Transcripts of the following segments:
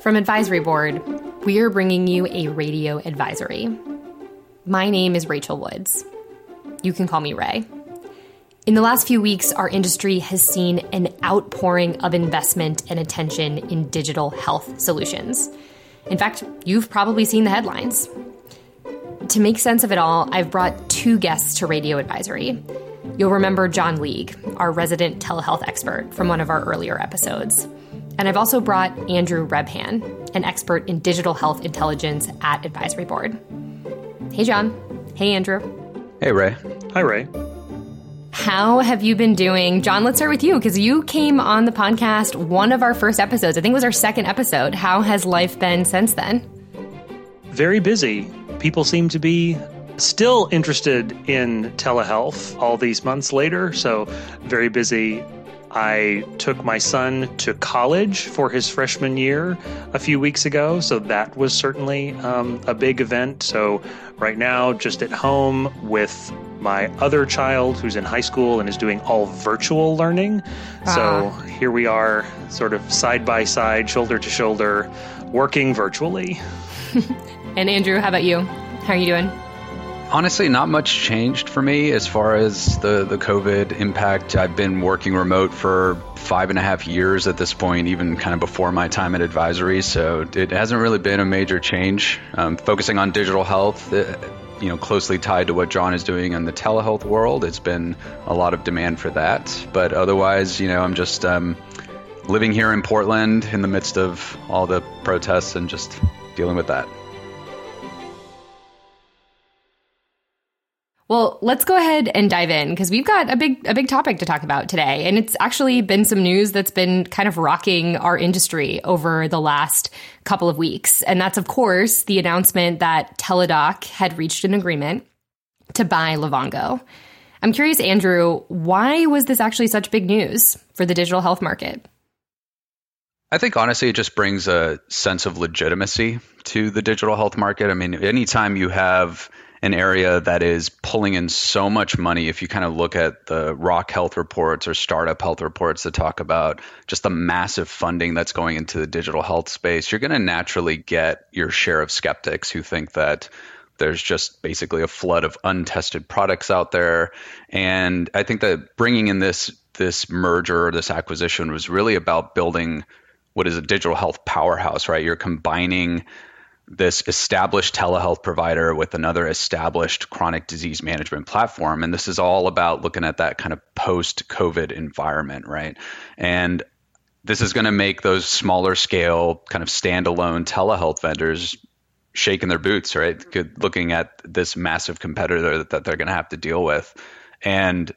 From Advisory Board, we are bringing you a radio advisory. My name is Rachael Woods. You can call me Ray. In the last few weeks, our industry has seen an outpouring of investment and attention in digital health solutions. In fact, you've probably seen the headlines. To make sense of it all, I've brought two guests to Radio Advisory. You'll remember John League, our resident telehealth expert from one of our earlier episodes. And I've also brought Andrew Rebhan, an expert in digital health intelligence at Advisory Board. Hey, John. Hey, Andrew. Hey, Ray. Hi, Ray. How have you been doing? John, let's start with you because you came on the podcast one of our first episodes. I think it was our second episode. How has life been since then? Very busy. People seem to be still interested in telehealth all these months later, so very busy I took my son to college for his freshman year a few weeks ago, so that was certainly um, a big event. So, right now, just at home with my other child who's in high school and is doing all virtual learning. So, ah. here we are, sort of side by side, shoulder to shoulder, working virtually. and, Andrew, how about you? How are you doing? Honestly, not much changed for me as far as the, the COVID impact. I've been working remote for five and a half years at this point, even kind of before my time at advisory. So it hasn't really been a major change. Um, focusing on digital health, uh, you know, closely tied to what John is doing in the telehealth world. It's been a lot of demand for that. But otherwise, you know, I'm just um, living here in Portland in the midst of all the protests and just dealing with that. Well, let's go ahead and dive in because we've got a big a big topic to talk about today. And it's actually been some news that's been kind of rocking our industry over the last couple of weeks. And that's of course the announcement that Teladoc had reached an agreement to buy Livongo. I'm curious, Andrew, why was this actually such big news for the digital health market? I think honestly, it just brings a sense of legitimacy to the digital health market. I mean, anytime you have an area that is pulling in so much money. If you kind of look at the Rock Health reports or startup health reports that talk about just the massive funding that's going into the digital health space, you're going to naturally get your share of skeptics who think that there's just basically a flood of untested products out there. And I think that bringing in this this merger or this acquisition was really about building what is a digital health powerhouse, right? You're combining this established telehealth provider with another established chronic disease management platform. And this is all about looking at that kind of post COVID environment, right? And this is going to make those smaller scale, kind of standalone telehealth vendors shaking their boots, right? Looking at this massive competitor that they're going to have to deal with. And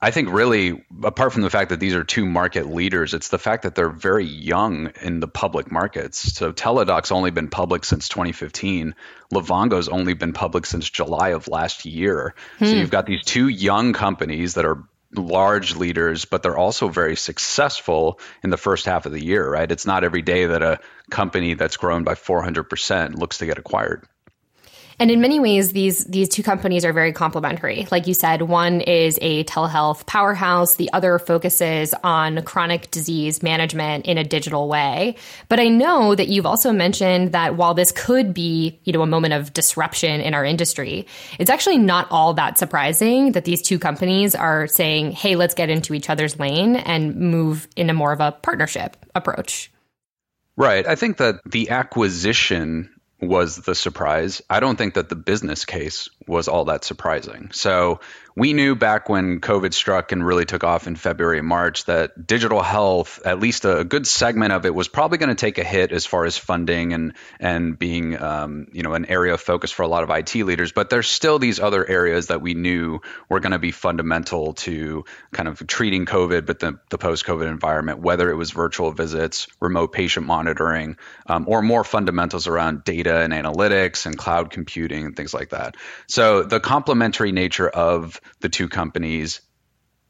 I think really, apart from the fact that these are two market leaders, it's the fact that they're very young in the public markets. So Teladoc's only been public since 2015. Livongo's only been public since July of last year. Hmm. So you've got these two young companies that are large leaders, but they're also very successful in the first half of the year, right? It's not every day that a company that's grown by 400% looks to get acquired. And in many ways, these these two companies are very complementary. Like you said, one is a telehealth powerhouse, the other focuses on chronic disease management in a digital way. But I know that you've also mentioned that while this could be, you know, a moment of disruption in our industry, it's actually not all that surprising that these two companies are saying, "Hey, let's get into each other's lane and move in a more of a partnership approach." Right. I think that the acquisition was the surprise. I don't think that the business case was all that surprising. So we knew back when COVID struck and really took off in February and March that digital health, at least a, good segment of it, was probably going to take a hit as far as funding and and being um, you know an area of focus for a lot of IT leaders. But there's still these other areas that we knew were going to be fundamental to kind of treating COVID, but the, the post-COVID environment, whether it was virtual visits, remote patient monitoring, um, or more fundamentals around data and analytics and cloud computing and things like that. So the complementary nature of the two companies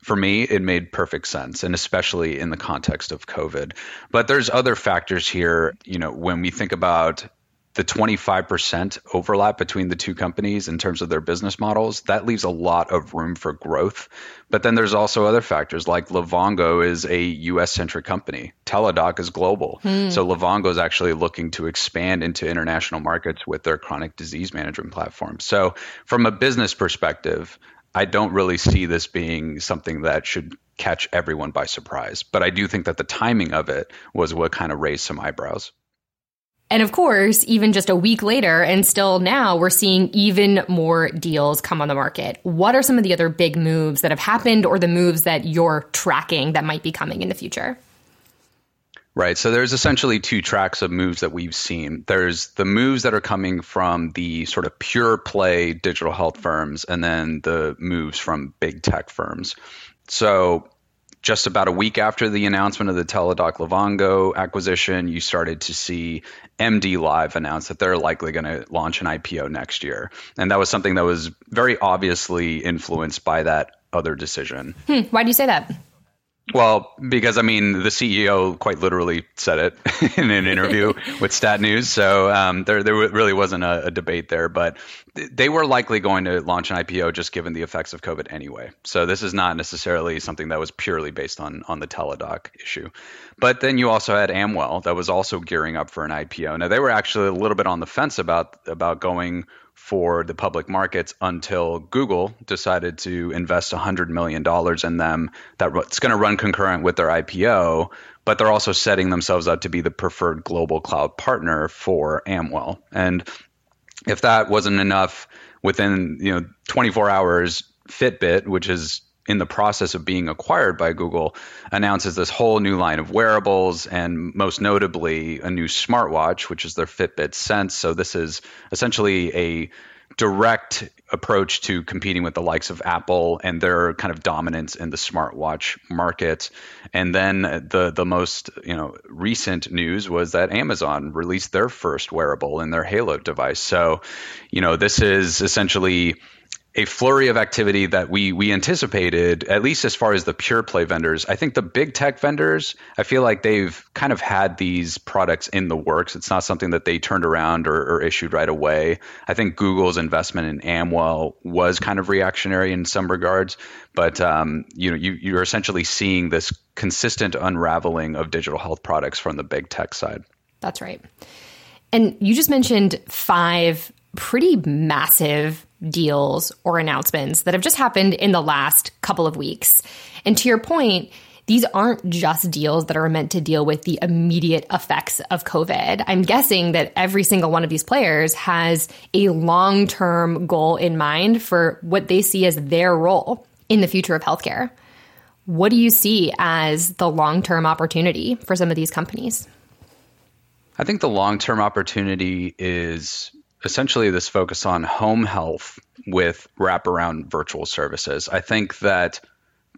for me, it made perfect sense, and especially in the context of COVID. But there's other factors here. You know, when we think about the 25% overlap between the two companies in terms of their business models, that leaves a lot of room for growth. But then there's also other factors like Livongo is a US centric company. Teladoc is global. Hmm. So Livongo is actually looking to expand into international markets with their chronic disease management platform. So from a business perspective, I don't really see this being something that should catch everyone by surprise. But I do think that the timing of it was what kind of raised some eyebrows. And of course, even just a week later, and still now, we're seeing even more deals come on the market. What are some of the other big moves that have happened or the moves that you're tracking that might be coming in the future? Right. So there's essentially two tracks of moves that we've seen. There's the moves that are coming from the sort of pure play digital health firms, and then the moves from big tech firms. So just about a week after the announcement of the Teladoc Livongo acquisition, you started to see MD Live announce that they're likely going to launch an IPO next year. And that was something that was very obviously influenced by that other decision. Hmm, why do you say that? Well, because I mean, the CEO quite literally said it in an interview with Stat News, so um, there there really wasn't a, a, debate there. But they were likely going to launch an IPO just given the effects of COVID anyway. So this is not necessarily something that was purely based on on the Teladoc issue. But then you also had Amwell that was also gearing up for an IPO. Now they were actually a little bit on the fence about about going for the public markets until Google decided to invest $100 million in them. That's going to run concurrent with their IPO, but they're also setting themselves up to be the preferred global cloud partner for Amwell. And if that wasn't enough, within you know 24 hours, Fitbit, which is in the process of being acquired by Google, announces this whole new line of wearables and most notably a new smartwatch, which is their Fitbit Sense. So this is essentially a direct approach to competing with the likes of Apple and their kind of dominance in the smartwatch market. And then the the most you know recent news was that Amazon released their first wearable in their Halo device. So, you know, this is essentially a flurry of activity that we we anticipated, at least as far as the pure play vendors. I think the big tech vendors, I feel like they've kind of had these products in the works. It's not something that they turned around or, or issued right away. I think Google's investment in Amwell was kind of reactionary in some regards, but um, you know you you're essentially seeing this consistent unraveling of digital health products from the big tech side. That's right. And you just mentioned five pretty massive deals or announcements that have just happened in the last couple of weeks. And to your point, these aren't just deals that are meant to deal with the immediate effects of COVID. I'm guessing that every single one of these players has a long term goal in mind for what they see as their role in the future of healthcare. What do you see as the long term opportunity for some of these companies? I think the long term opportunity is essentially this focus on home health with wraparound virtual services. I think that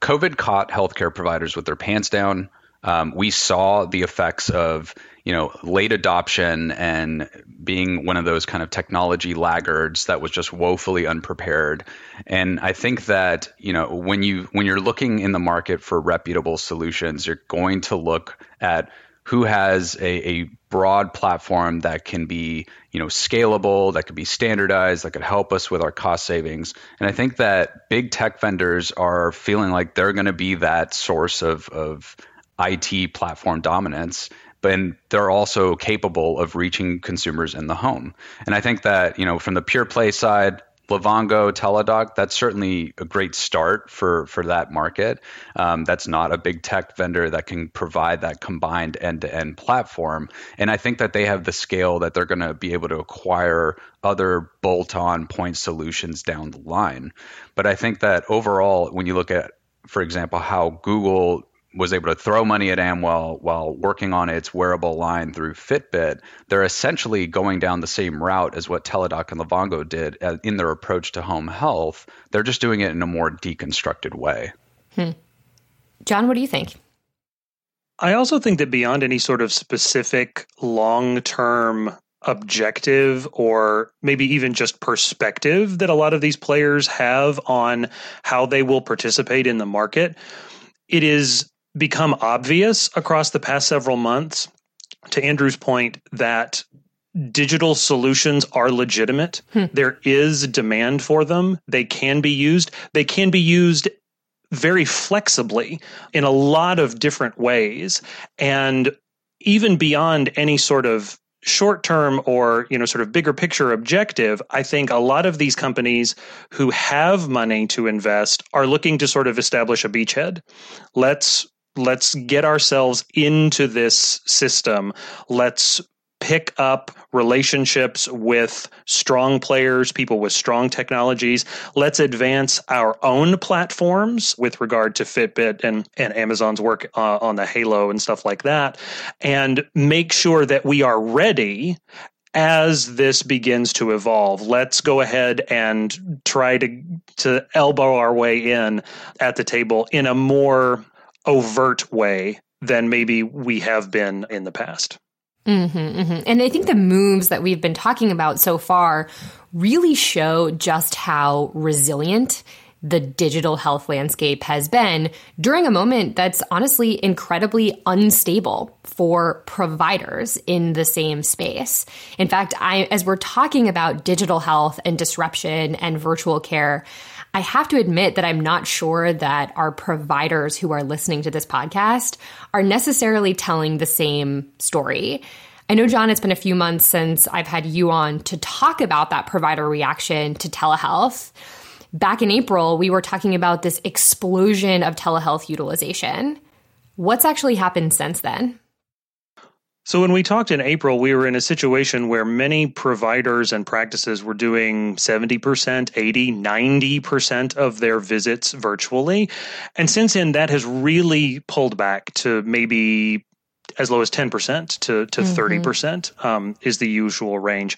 COVID caught healthcare providers with their pants down. Um, we saw the effects of you know late adoption and being one of those kind of technology laggards that was just woefully unprepared and i think that you know when you when you're looking in the market for reputable solutions you're going to look at who has a, a, broad platform that can be you know scalable that could be standardized that could help us with our cost savings. And i think that big tech vendors are feeling like they're going to be that source of, of it platform dominance but they're also capable of reaching consumers in the home. And i think that you know from the pure play side Livongo, Teladoc, that's certainly a great start for for that market. Um, that's not a big tech vendor that can provide that combined end to end platform, and I think that they have the scale that they're going to be able to acquire other bolt on point solutions down the line. But I think that overall, when you look at for example, how Google was able to throw money at Amwell while working on its wearable line through Fitbit, they're essentially going down the same route as what Teladoc and Livongo did uh, in their approach to home health. They're just doing it in a more deconstructed way. Hmm. John, what do you think? I also think that beyond any sort of specific long term objective or maybe even just perspective that a lot of these players have on how they will participate in the market, it is become obvious across the past several months, to Andrew's point, that digital solutions are legitimate. Hmm. There is demand for them. They can be used. They can be used very flexibly in a lot of different ways. And even beyond any sort of short term or you know sort of bigger picture objective i think a lot of these companies who have money to invest are looking to sort of establish a beachhead let's let's get ourselves into this system let's pick up relationships with strong players, people with strong technologies. Let's advance our own platforms with regard to Fitbit and, and Amazon's work uh, on the Halo and stuff like that, and make sure that we are ready as this begins to evolve, let's go ahead and try to to elbow our way in at the table in a more overt way than maybe we have been in the past. Mm-hmm, mm-hmm. And I think the moves that we've been talking about so far really show just how resilient the digital health landscape has been during a moment that's honestly incredibly unstable for providers in the same space. In fact, I, as we're talking about digital health and disruption and virtual care, I have to admit that I'm not sure that our providers who are listening to this podcast are necessarily telling the same story. I know, John, it's been a few months since I've had you on to talk about that provider reaction to telehealth. Back in April, we were talking about this explosion of telehealth utilization. What's actually happened since then? So, when we talked in April, we were in a situation where many providers and practices were doing 70%, 80, 90% of their visits virtually. And since then, that has really pulled back to maybe as low as 10% to, to mm-hmm. 30% um, is the usual range.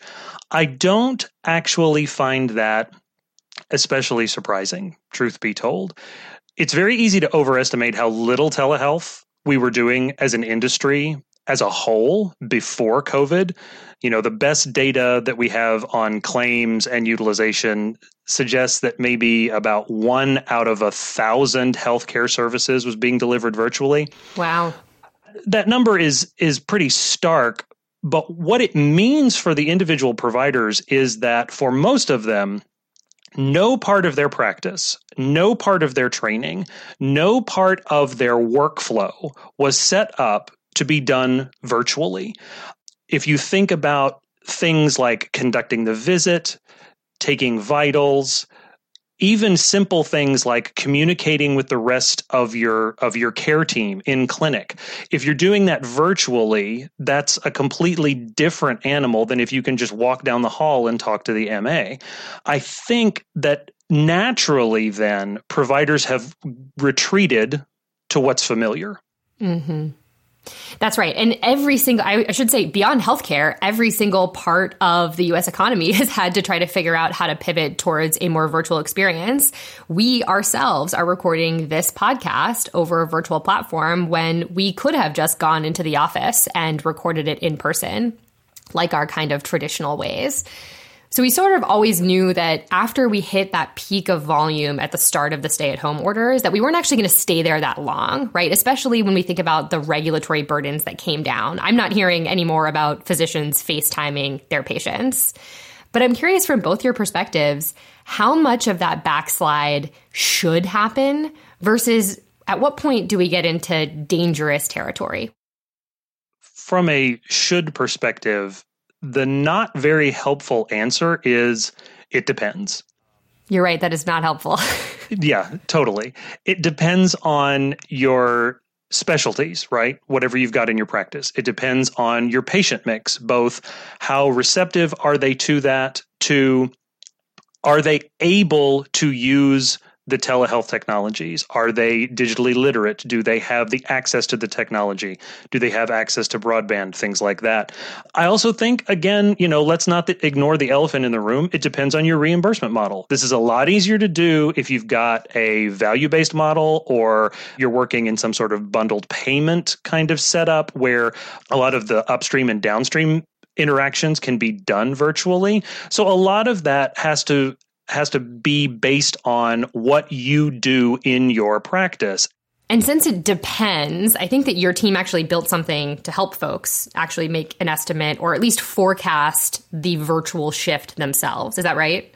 I don't actually find that especially surprising, truth be told. It's very easy to overestimate how little telehealth we were doing as an industry as a whole before COVID, you know, the best data that we have on claims and utilization suggests that maybe about one out of a thousand healthcare services was being delivered virtually. Wow. That number is is pretty stark, but what it means for the individual providers is that for most of them, no part of their practice, no part of their training, no part of their workflow was set up to be done virtually. If you think about things like conducting the visit, taking vitals, even simple things like communicating with the rest of your of your care team in clinic if you're doing that virtually that's a completely different animal than if you can just walk down the hall and talk to the MA i think that naturally then providers have retreated to what's familiar. Hmm that's right. And every single, I should say, beyond healthcare, every single part of the US economy has had to try to figure out how to pivot towards a more virtual experience. We ourselves are recording this podcast over a virtual platform when we could have just gone into the office and recorded it in person, like our kind of traditional ways. So we sort of always knew that after we hit that peak of volume at the start of the stay at home orders, that we weren't actually going to stay there that long, right? Especially when we think about the regulatory burdens that came down. I'm not hearing any more about physicians FaceTiming their patients. But I'm curious from both your perspectives, how much of that backslide should happen versus at what point do we get into dangerous territory? From a should perspective, the not very helpful answer is it depends. You're right. That is not helpful. yeah, totally. It depends on your specialties, right? Whatever you've got in your practice. It depends on your patient mix, both how receptive are they to that, to are they able to use the telehealth technologies? Are they digitally literate? Do they have the access to the technology? Do they have access to broadband? Things like that. I also think, again, you know, let's not ignore the elephant in the room. It depends on your reimbursement model. This is a lot easier to do if you've got a value based model or you're working in some sort of bundled payment kind of setup where a lot of the upstream and downstream interactions can be done virtually. So a lot of that has to has to be based on what you do in your practice. And since it depends, I think that your team actually built something to help folks actually make an estimate or at least forecast the virtual shift themselves. Is that right?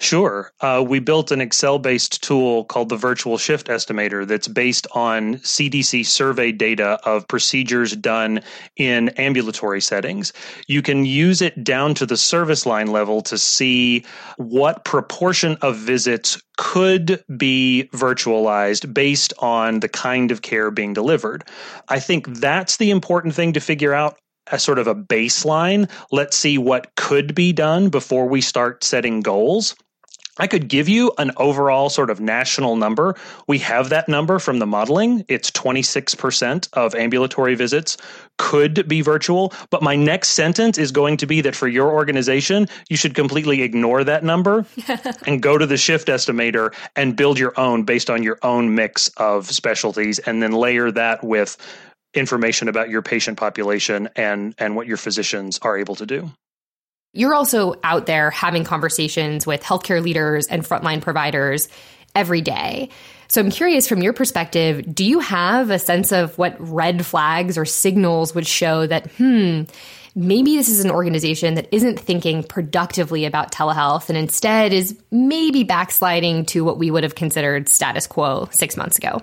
Sure. Uh, we built an Excel based tool called the Virtual Shift Estimator that's based on CDC survey data of procedures done in ambulatory settings. You can use it down to the service line level to see what proportion of visits could be virtualized based on the kind of care being delivered. I think that's the important thing to figure out a sort of a baseline. Let's see what could be done before we start setting goals. I could give you an overall sort of national number. We have that number from the modeling. It's 26% of ambulatory visits could be virtual. But my next sentence is going to be that for your organization, you should completely ignore that number and go to the shift estimator and build your own based on your own mix of specialties and then layer that with information about your patient population and and what your physicians are able to do. You're also out there having conversations with healthcare leaders and frontline providers every day. So I'm curious from your perspective, do you have a sense of what red flags or signals would show that hmm maybe this is an organization that isn't thinking productively about telehealth and instead is maybe backsliding to what we would have considered status quo 6 months ago?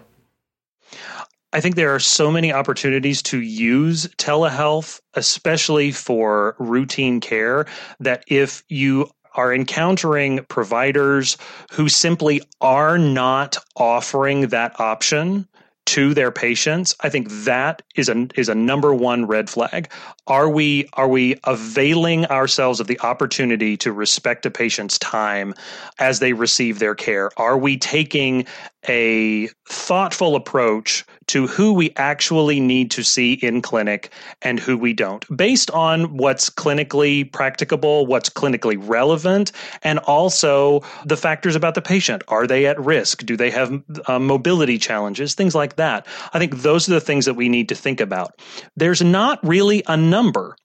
I think there are so many opportunities to use telehealth, especially for routine care, that if you are encountering providers who simply are not offering that option, to their patients i think that is a is a number one red flag. Are we are we availing ourselves of the opportunity to respect a patient's time as they receive their care? Are we taking a thoughtful approach to who we actually need to see in clinic and who we don't, based on what's clinically practicable, what's clinically relevant, and also the factors about the patient. Are they at risk? Do they have uh, mobility challenges? Things like that. I think those are the things that we need to think about. There's not really a number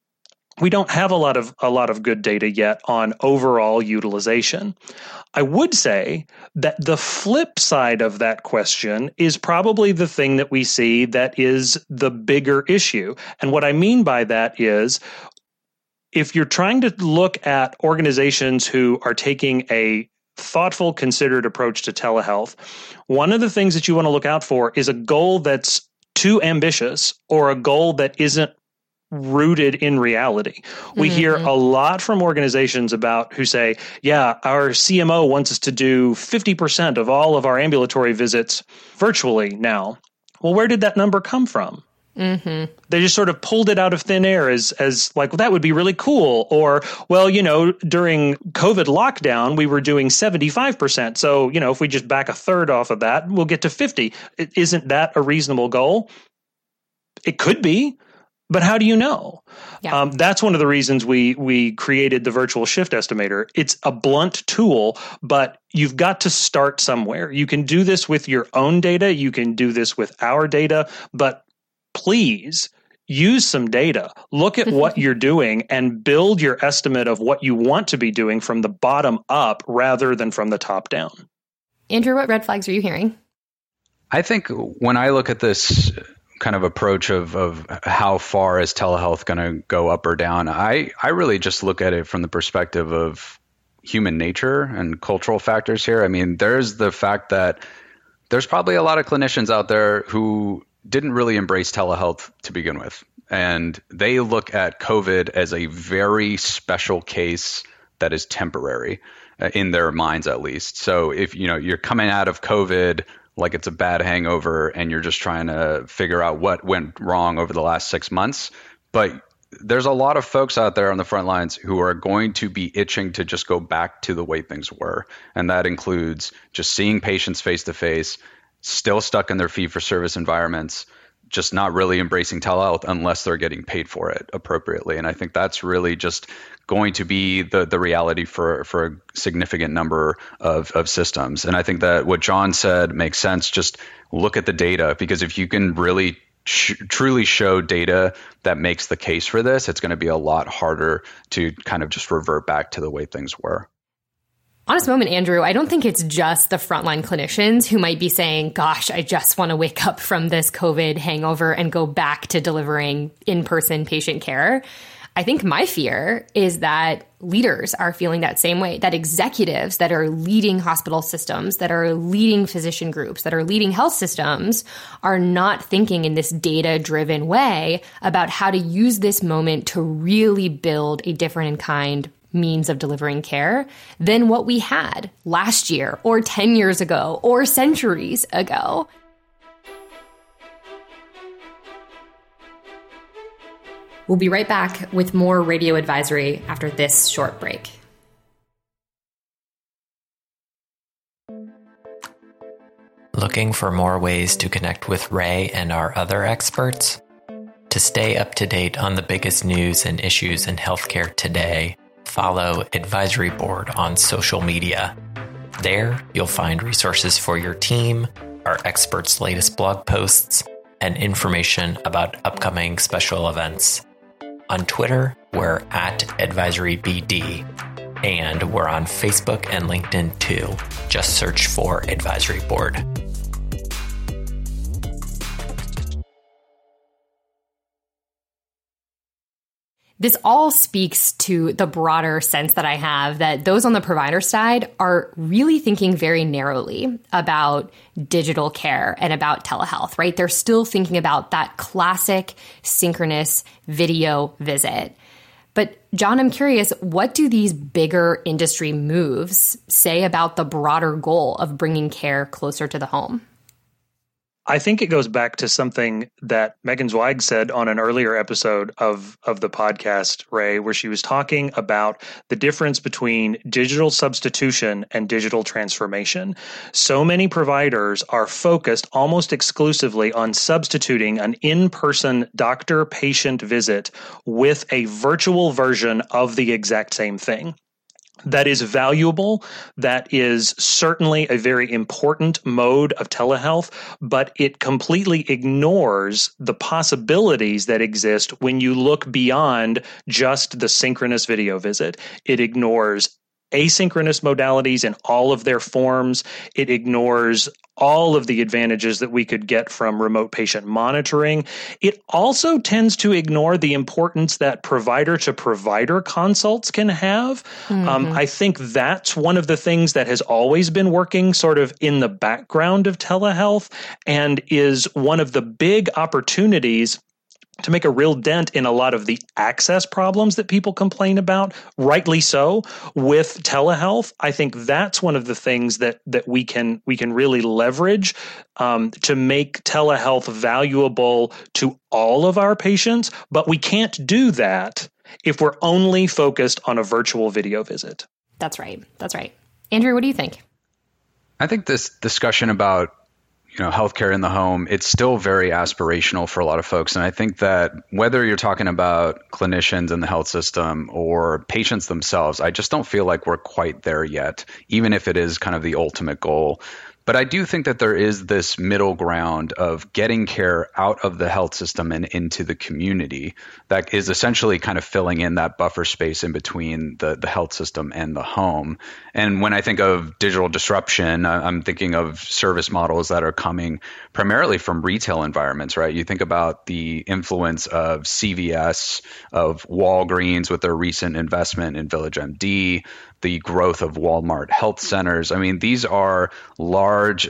we don't have a lot of a lot of good data yet on overall utilization. I would say that the flip side of that question is probably the thing that we see that is the bigger issue. And what I mean by that is if you're trying to look at organizations who are taking a thoughtful, considered approach to telehealth, one of the things that you want to look out for is a goal that's too ambitious or a goal that isn't rooted in reality. We mm-hmm. hear a lot from organizations about who say, yeah, our CMO wants us to do 50% of all of our ambulatory visits virtually now. Well, where did that number come from? Mm-hmm. They just sort of pulled it out of thin air as as like well, that would be really cool, or well, you know, during COVID lockdown we were doing seventy five percent. So you know, if we just back a third off of that, we'll get to fifty. Isn't that a reasonable goal? It could be, but how do you know? Yeah. Um, that's one of the reasons we we created the virtual shift estimator. It's a blunt tool, but you've got to start somewhere. You can do this with your own data. You can do this with our data, but please use some data. Look at what you're doing and build your estimate of what you want to be doing from the bottom up rather than from the top down. Andrew, what red flags are you hearing? I think when I look at this kind of approach of, of how far is telehealth going to go up or down, I, I really just look at it from the perspective of human nature and cultural factors here. I mean, there's the fact that there's probably a lot of clinicians out there who didn't really embrace telehealth to begin with. And they look at COVID as a very special case that is temporary uh, in their minds, at least. So if you know you're coming out of COVID like it's a bad hangover and you're just trying to figure out what went wrong over the last six months. But there's a lot of folks out there on the front lines who are going to be itching to just go back to the way things were. And that includes just seeing patients face to face, still stuck in their fee for service environments, just not really embracing telehealth unless they're getting paid for it appropriately. And I think that's really just going to be the the reality for for a significant number of of systems. And I think that what John said makes sense. Just look at the data because if you can really Tr- truly show data that makes the case for this, it's going to be a lot harder to kind of just revert back to the way things were. Honest moment, Andrew, I don't think it's just the frontline clinicians who might be saying, gosh, I just want to wake up from this COVID hangover and go back to delivering in person patient care. I think my fear is that leaders are feeling that same way, that executives that are leading hospital systems, that are leading physician groups, that are leading health systems are not thinking in this data driven way about how to use this moment to really build a different in kind means of delivering care than what we had last year or 10 years ago or centuries ago. We'll be right back with more radio advisory after this short break. Looking for more ways to connect with Ray and our other experts? To stay up to date on the biggest news and issues in healthcare today, follow Advisory Board on social media. There, you'll find resources for your team, our experts' latest blog posts, and information about upcoming special events. On Twitter, we're at AdvisoryBD. And we're on Facebook and LinkedIn too. Just search for Advisory Board. This all speaks to the broader sense that I have that those on the provider side are really thinking very narrowly about digital care and about telehealth, right? They're still thinking about that classic synchronous video visit. But, John, I'm curious, what do these bigger industry moves say about the broader goal of bringing care closer to the home? I think it goes back to something that Megan Zweig said on an earlier episode of, of the podcast, Ray, where she was talking about the difference between digital substitution and digital transformation. So many providers are focused almost exclusively on substituting an in person doctor patient visit with a virtual version of the exact same thing that is valuable, that is certainly a very important mode of telehealth, but it completely ignores the possibilities that exist when you look beyond just the synchronous video visit. It ignores asynchronous modalities in all of their forms. It ignores all of the advantages that we could get from remote patient monitoring. It also tends to ignore the importance that provider to provider consults can have. Um, mm-hmm. Um, I think that's one of the things that has always been working sort of in the background of telehealth and is one of the big opportunities to make a real dent in a lot of the access problems that people complain about, rightly so, with telehealth. I think that's one of the things that that we can we can really leverage um, to make telehealth valuable to all of our patients. But we can't do that if we're only focused on a virtual video visit. That's right. That's right. Andrew, what do you think? I think this discussion about you know healthcare in the home it's still very aspirational for a lot of folks. And i think that whether you're talking about clinicians in the health system or patients themselves i just don't feel like we're quite there yet even if it is kind of the ultimate goal but I do think that there is this middle ground of getting care out of the health system and into the community that is essentially kind of filling in that buffer space in between the, the health system and the home. And when I think of digital disruption, I'm thinking of service models that are coming primarily from retail environments, right? You think about the influence of CVS, of Walgreens with their recent investment in VillageMD, the growth of Walmart health centers. I mean, these are large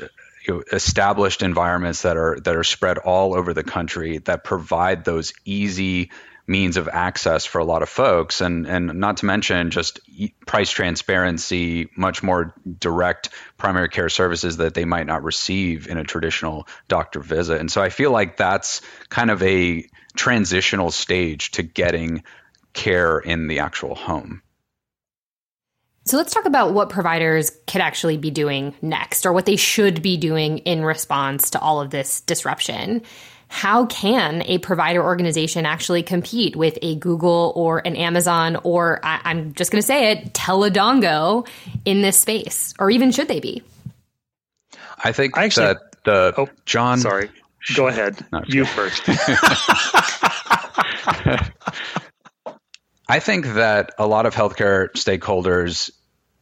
established environments that are that are spread all over the country that provide those easy means of access for a lot of folks. And and not to mention just price transparency much more direct primary care services that they might not receive in a traditional doctor visit. And so i feel like that's kind of a transitional stage to getting care in the actual home so let's talk about what providers could actually be doing next or what they should be doing in response to all of this disruption. How can a provider organization actually compete with a Google or an Amazon or I, am just going to say it, Teledongo in this space? Or even should they be? I think I actually, that the oh, John. Sorry, go ahead. you first. I think that a lot of healthcare stakeholders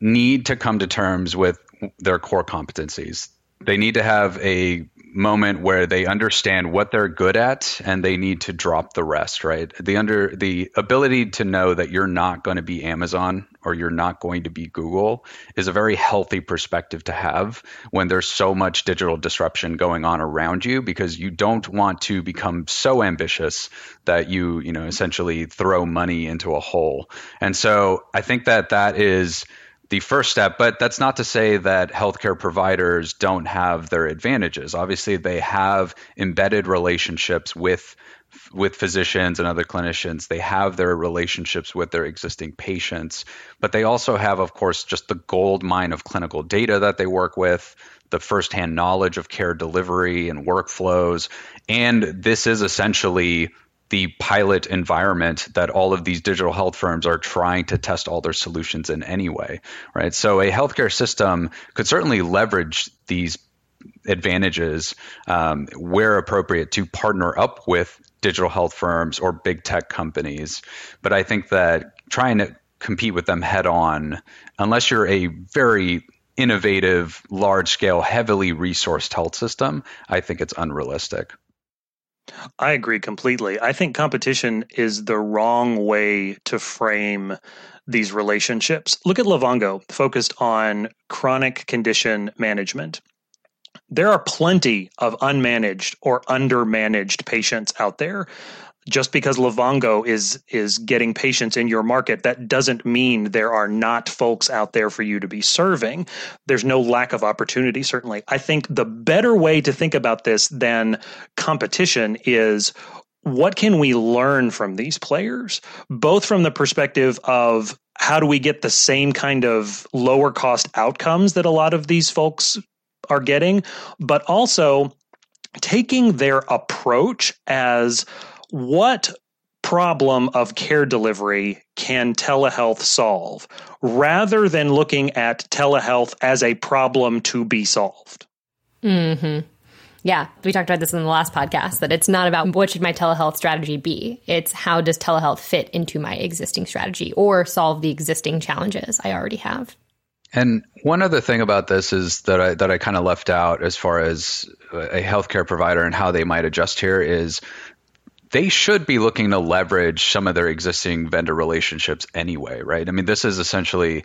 need to come to terms with their core competencies. They need to have a moment where they understand what they're good at and they need to drop the rest, right? The under the ability to know that you're not going to be Amazon or you're not going to be Google is a very healthy perspective to have when there's so much digital disruption going on around you because you don't want to become so ambitious that you, you know, essentially throw money into a hole. And so I think that that is the first step. But that's not to say that healthcare providers don't have their advantages. Obviously, they have embedded relationships with with physicians and other clinicians. They have their relationships with their existing patients, but they also have, of course, just the gold mine of clinical data that they work with, the firsthand knowledge of care delivery and workflows. And this is essentially the pilot environment that all of these digital health firms are trying to test all their solutions in anyway, right? So a healthcare system could certainly leverage these advantages um, where appropriate to partner up with digital health firms or big tech companies. But I think that trying to compete with them head on, unless you're a very innovative, large scale, heavily resourced health system, I think it's unrealistic. I agree completely. I think competition is the wrong way to frame these relationships. Look at Livongo, focused on chronic condition management. There are plenty of unmanaged or undermanaged patients out there just because Livongo is is getting patients in your market, that doesn't mean there are not folks out there for you to be serving. There's no lack of opportunity, certainly. I think the better way to think about this than competition is what can we learn from these players, both from the perspective of how do we get the same kind of lower cost outcomes that a lot of these folks are getting, but also taking their approach as what problem of care delivery can telehealth solve rather than looking at telehealth as a problem to be solved? Hmm. Yeah, we talked about this in the last podcast that it's not about what should my telehealth strategy be. It's how does telehealth fit into my existing strategy or solve the existing challenges I already have. And one other thing about this is that I that I kind of left out as far as a healthcare provider and how they might adjust here is they should be looking to leverage some of their existing vendor relationships anyway, right? I mean, this is essentially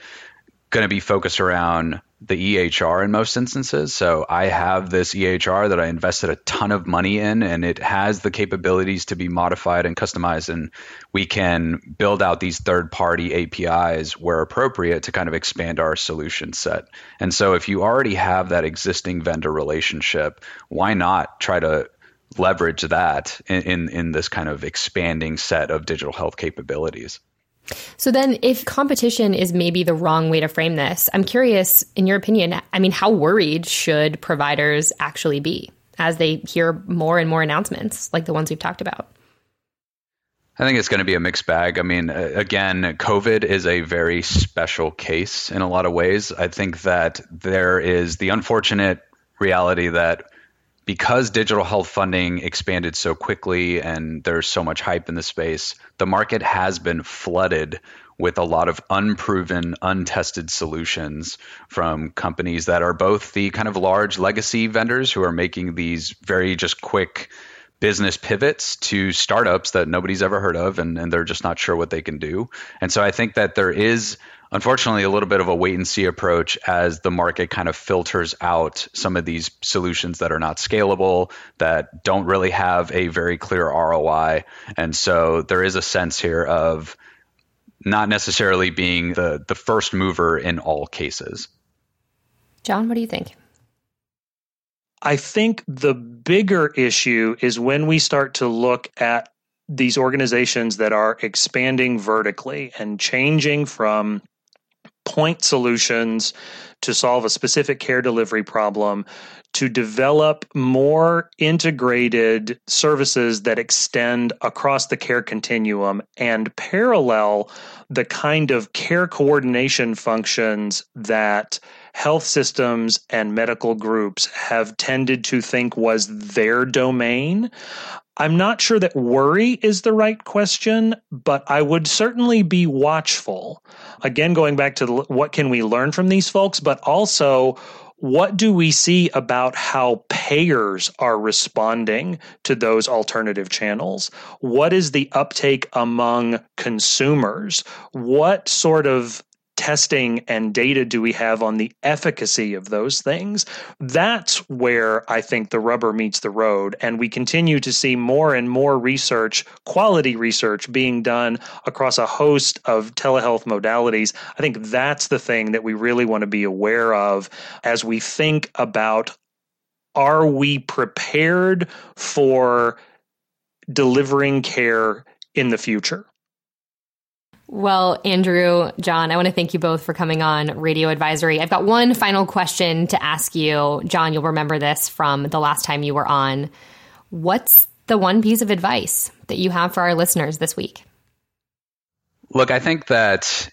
going to be focused around the EHR in most instances. So I have this EHR that I invested a ton of money in, and it has the capabilities to be modified and customized. And we can build out these third party APIs where appropriate to kind of expand our solution set. And so if you already have that existing vendor relationship, why not try to leverage that in, in, in this kind of expanding set of digital health capabilities. So then if competition is maybe the wrong way to frame this, I'm curious in your opinion, I mean how worried should providers actually be as they hear more and more announcements like the ones we've talked about? I think it's going to be a mixed bag. I mean, again, COVID is a very special case in a lot of ways. I think that there is the unfortunate reality that because digital health funding expanded so quickly and there's so much hype in the space, the market has been flooded with a lot of unproven, untested solutions from companies that are both the kind of large legacy vendors who are making these very just quick business pivots to startups that nobody's ever heard of and, and they're just not sure what they can do. And so I think that there is unfortunately a little bit of a wait and see approach as the market kind of filters out some of these solutions that are not scalable, that don't really have a very clear ROI. And so there is a sense here of not necessarily being the, the first mover in all cases. John, what do you think? I think the bigger issue is when we start to look at these organizations that are expanding vertically and changing from point solutions to solve a specific care delivery problem to develop more integrated services that extend across the care continuum and parallel the kind of care coordination functions that health systems and medical groups have tended to think was their domain. I'm not sure that worry is the right question, but I would certainly be watchful. Again, going back to what can we learn from these folks, but also what do we see about how payers are responding to those alternative channels? What is the uptake among consumers? What sort of testing and data do we have on the efficacy of those things? That's where I think the rubber meets the road. And we continue to see more and more research, quality research being done across a host of telehealth modalities. I think that's the thing that we really want to be aware of as we think about are we prepared for delivering care in the future? Well, Andrew, John, I want to thank you both for coming on Radio Advisory. I've got one final question to ask you. John, you'll remember this from the last time you were on. What's the one piece of advice that you have for our listeners this week? Look, I think that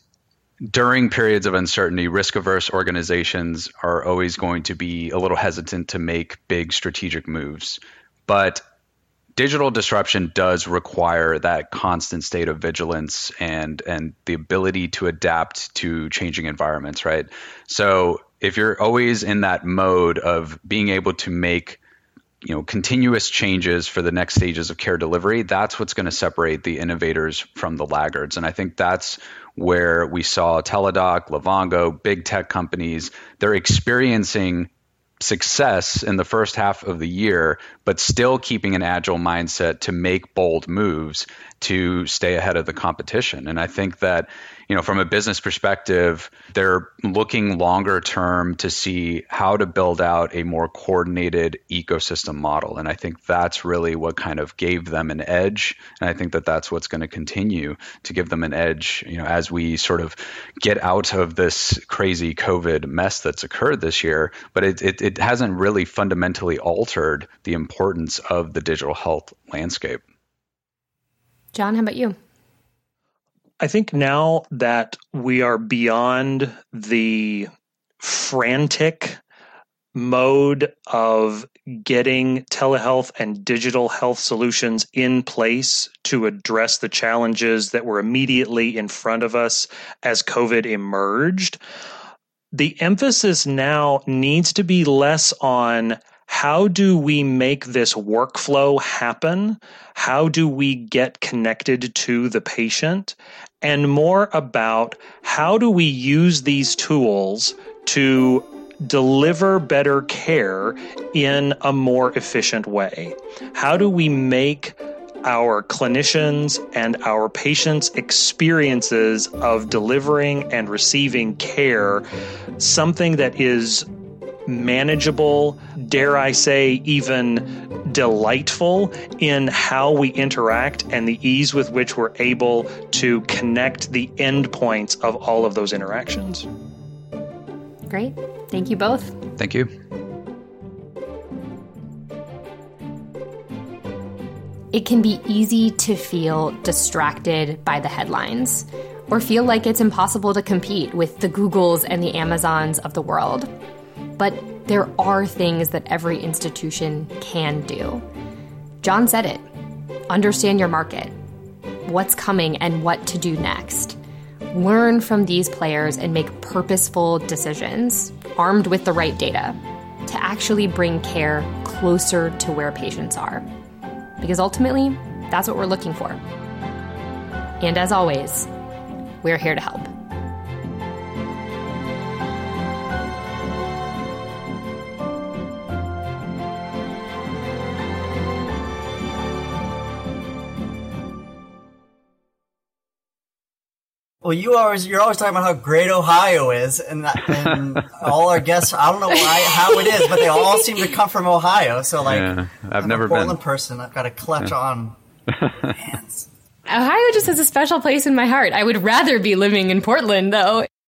during periods of uncertainty, risk averse organizations are always going to be a little hesitant to make big strategic moves. But digital disruption does require that constant state of vigilance and and the ability to adapt to changing environments right? So if you're always in that mode of being able to make you know continuous changes for the next stages of care delivery that's what's going to separate the innovators from the laggards. And i think that's where we saw teladoc livongo big tech companies they're experiencing success in the first half of the year, but still keeping an agile mindset to make bold moves to stay ahead of the competition. And I think that, you know, from a business perspective, they're looking longer term to see how to build out a more coordinated ecosystem model. And I think that's really what kind of gave them an edge. And I think that that's what's going to continue to give them an edge, you know, as we sort of get out of this crazy COVID mess that's occurred this year. But it, it, it hasn't really fundamentally altered the importance of the digital health landscape. John, how about you? I think now that we are beyond the frantic mode of getting telehealth and digital health solutions in place to address the challenges that were immediately in front of us as COVID emerged. The emphasis now needs to be less on how do we make this workflow happen? How do we get connected to the patient? And more about how do we use these tools to deliver better care in a more efficient way? How do we make our clinicians and our patients' experiences of delivering and receiving care something that is manageable, dare I say, even delightful in how we interact and the ease with which we're able to connect the endpoints of all of those interactions. Great. Thank you both. Thank you. It can be easy to feel distracted by the headlines or feel like it's impossible to compete with the Googles and the Amazons of the world. But there are things that every institution can do. John said it understand your market, what's coming, and what to do next. Learn from these players and make purposeful decisions, armed with the right data, to actually bring care closer to where patients are. Because ultimately, that's what we're looking for. And as always, we're here to help. Well, you always you're always talking about how great Ohio is, and, that, and all our guests. I don't know why how it is, but they all seem to come from Ohio. So like, yeah, I've never a been Portland person. I've got to clutch yeah. on hands. Ohio just has a special place in my heart. I would rather be living in Portland, though.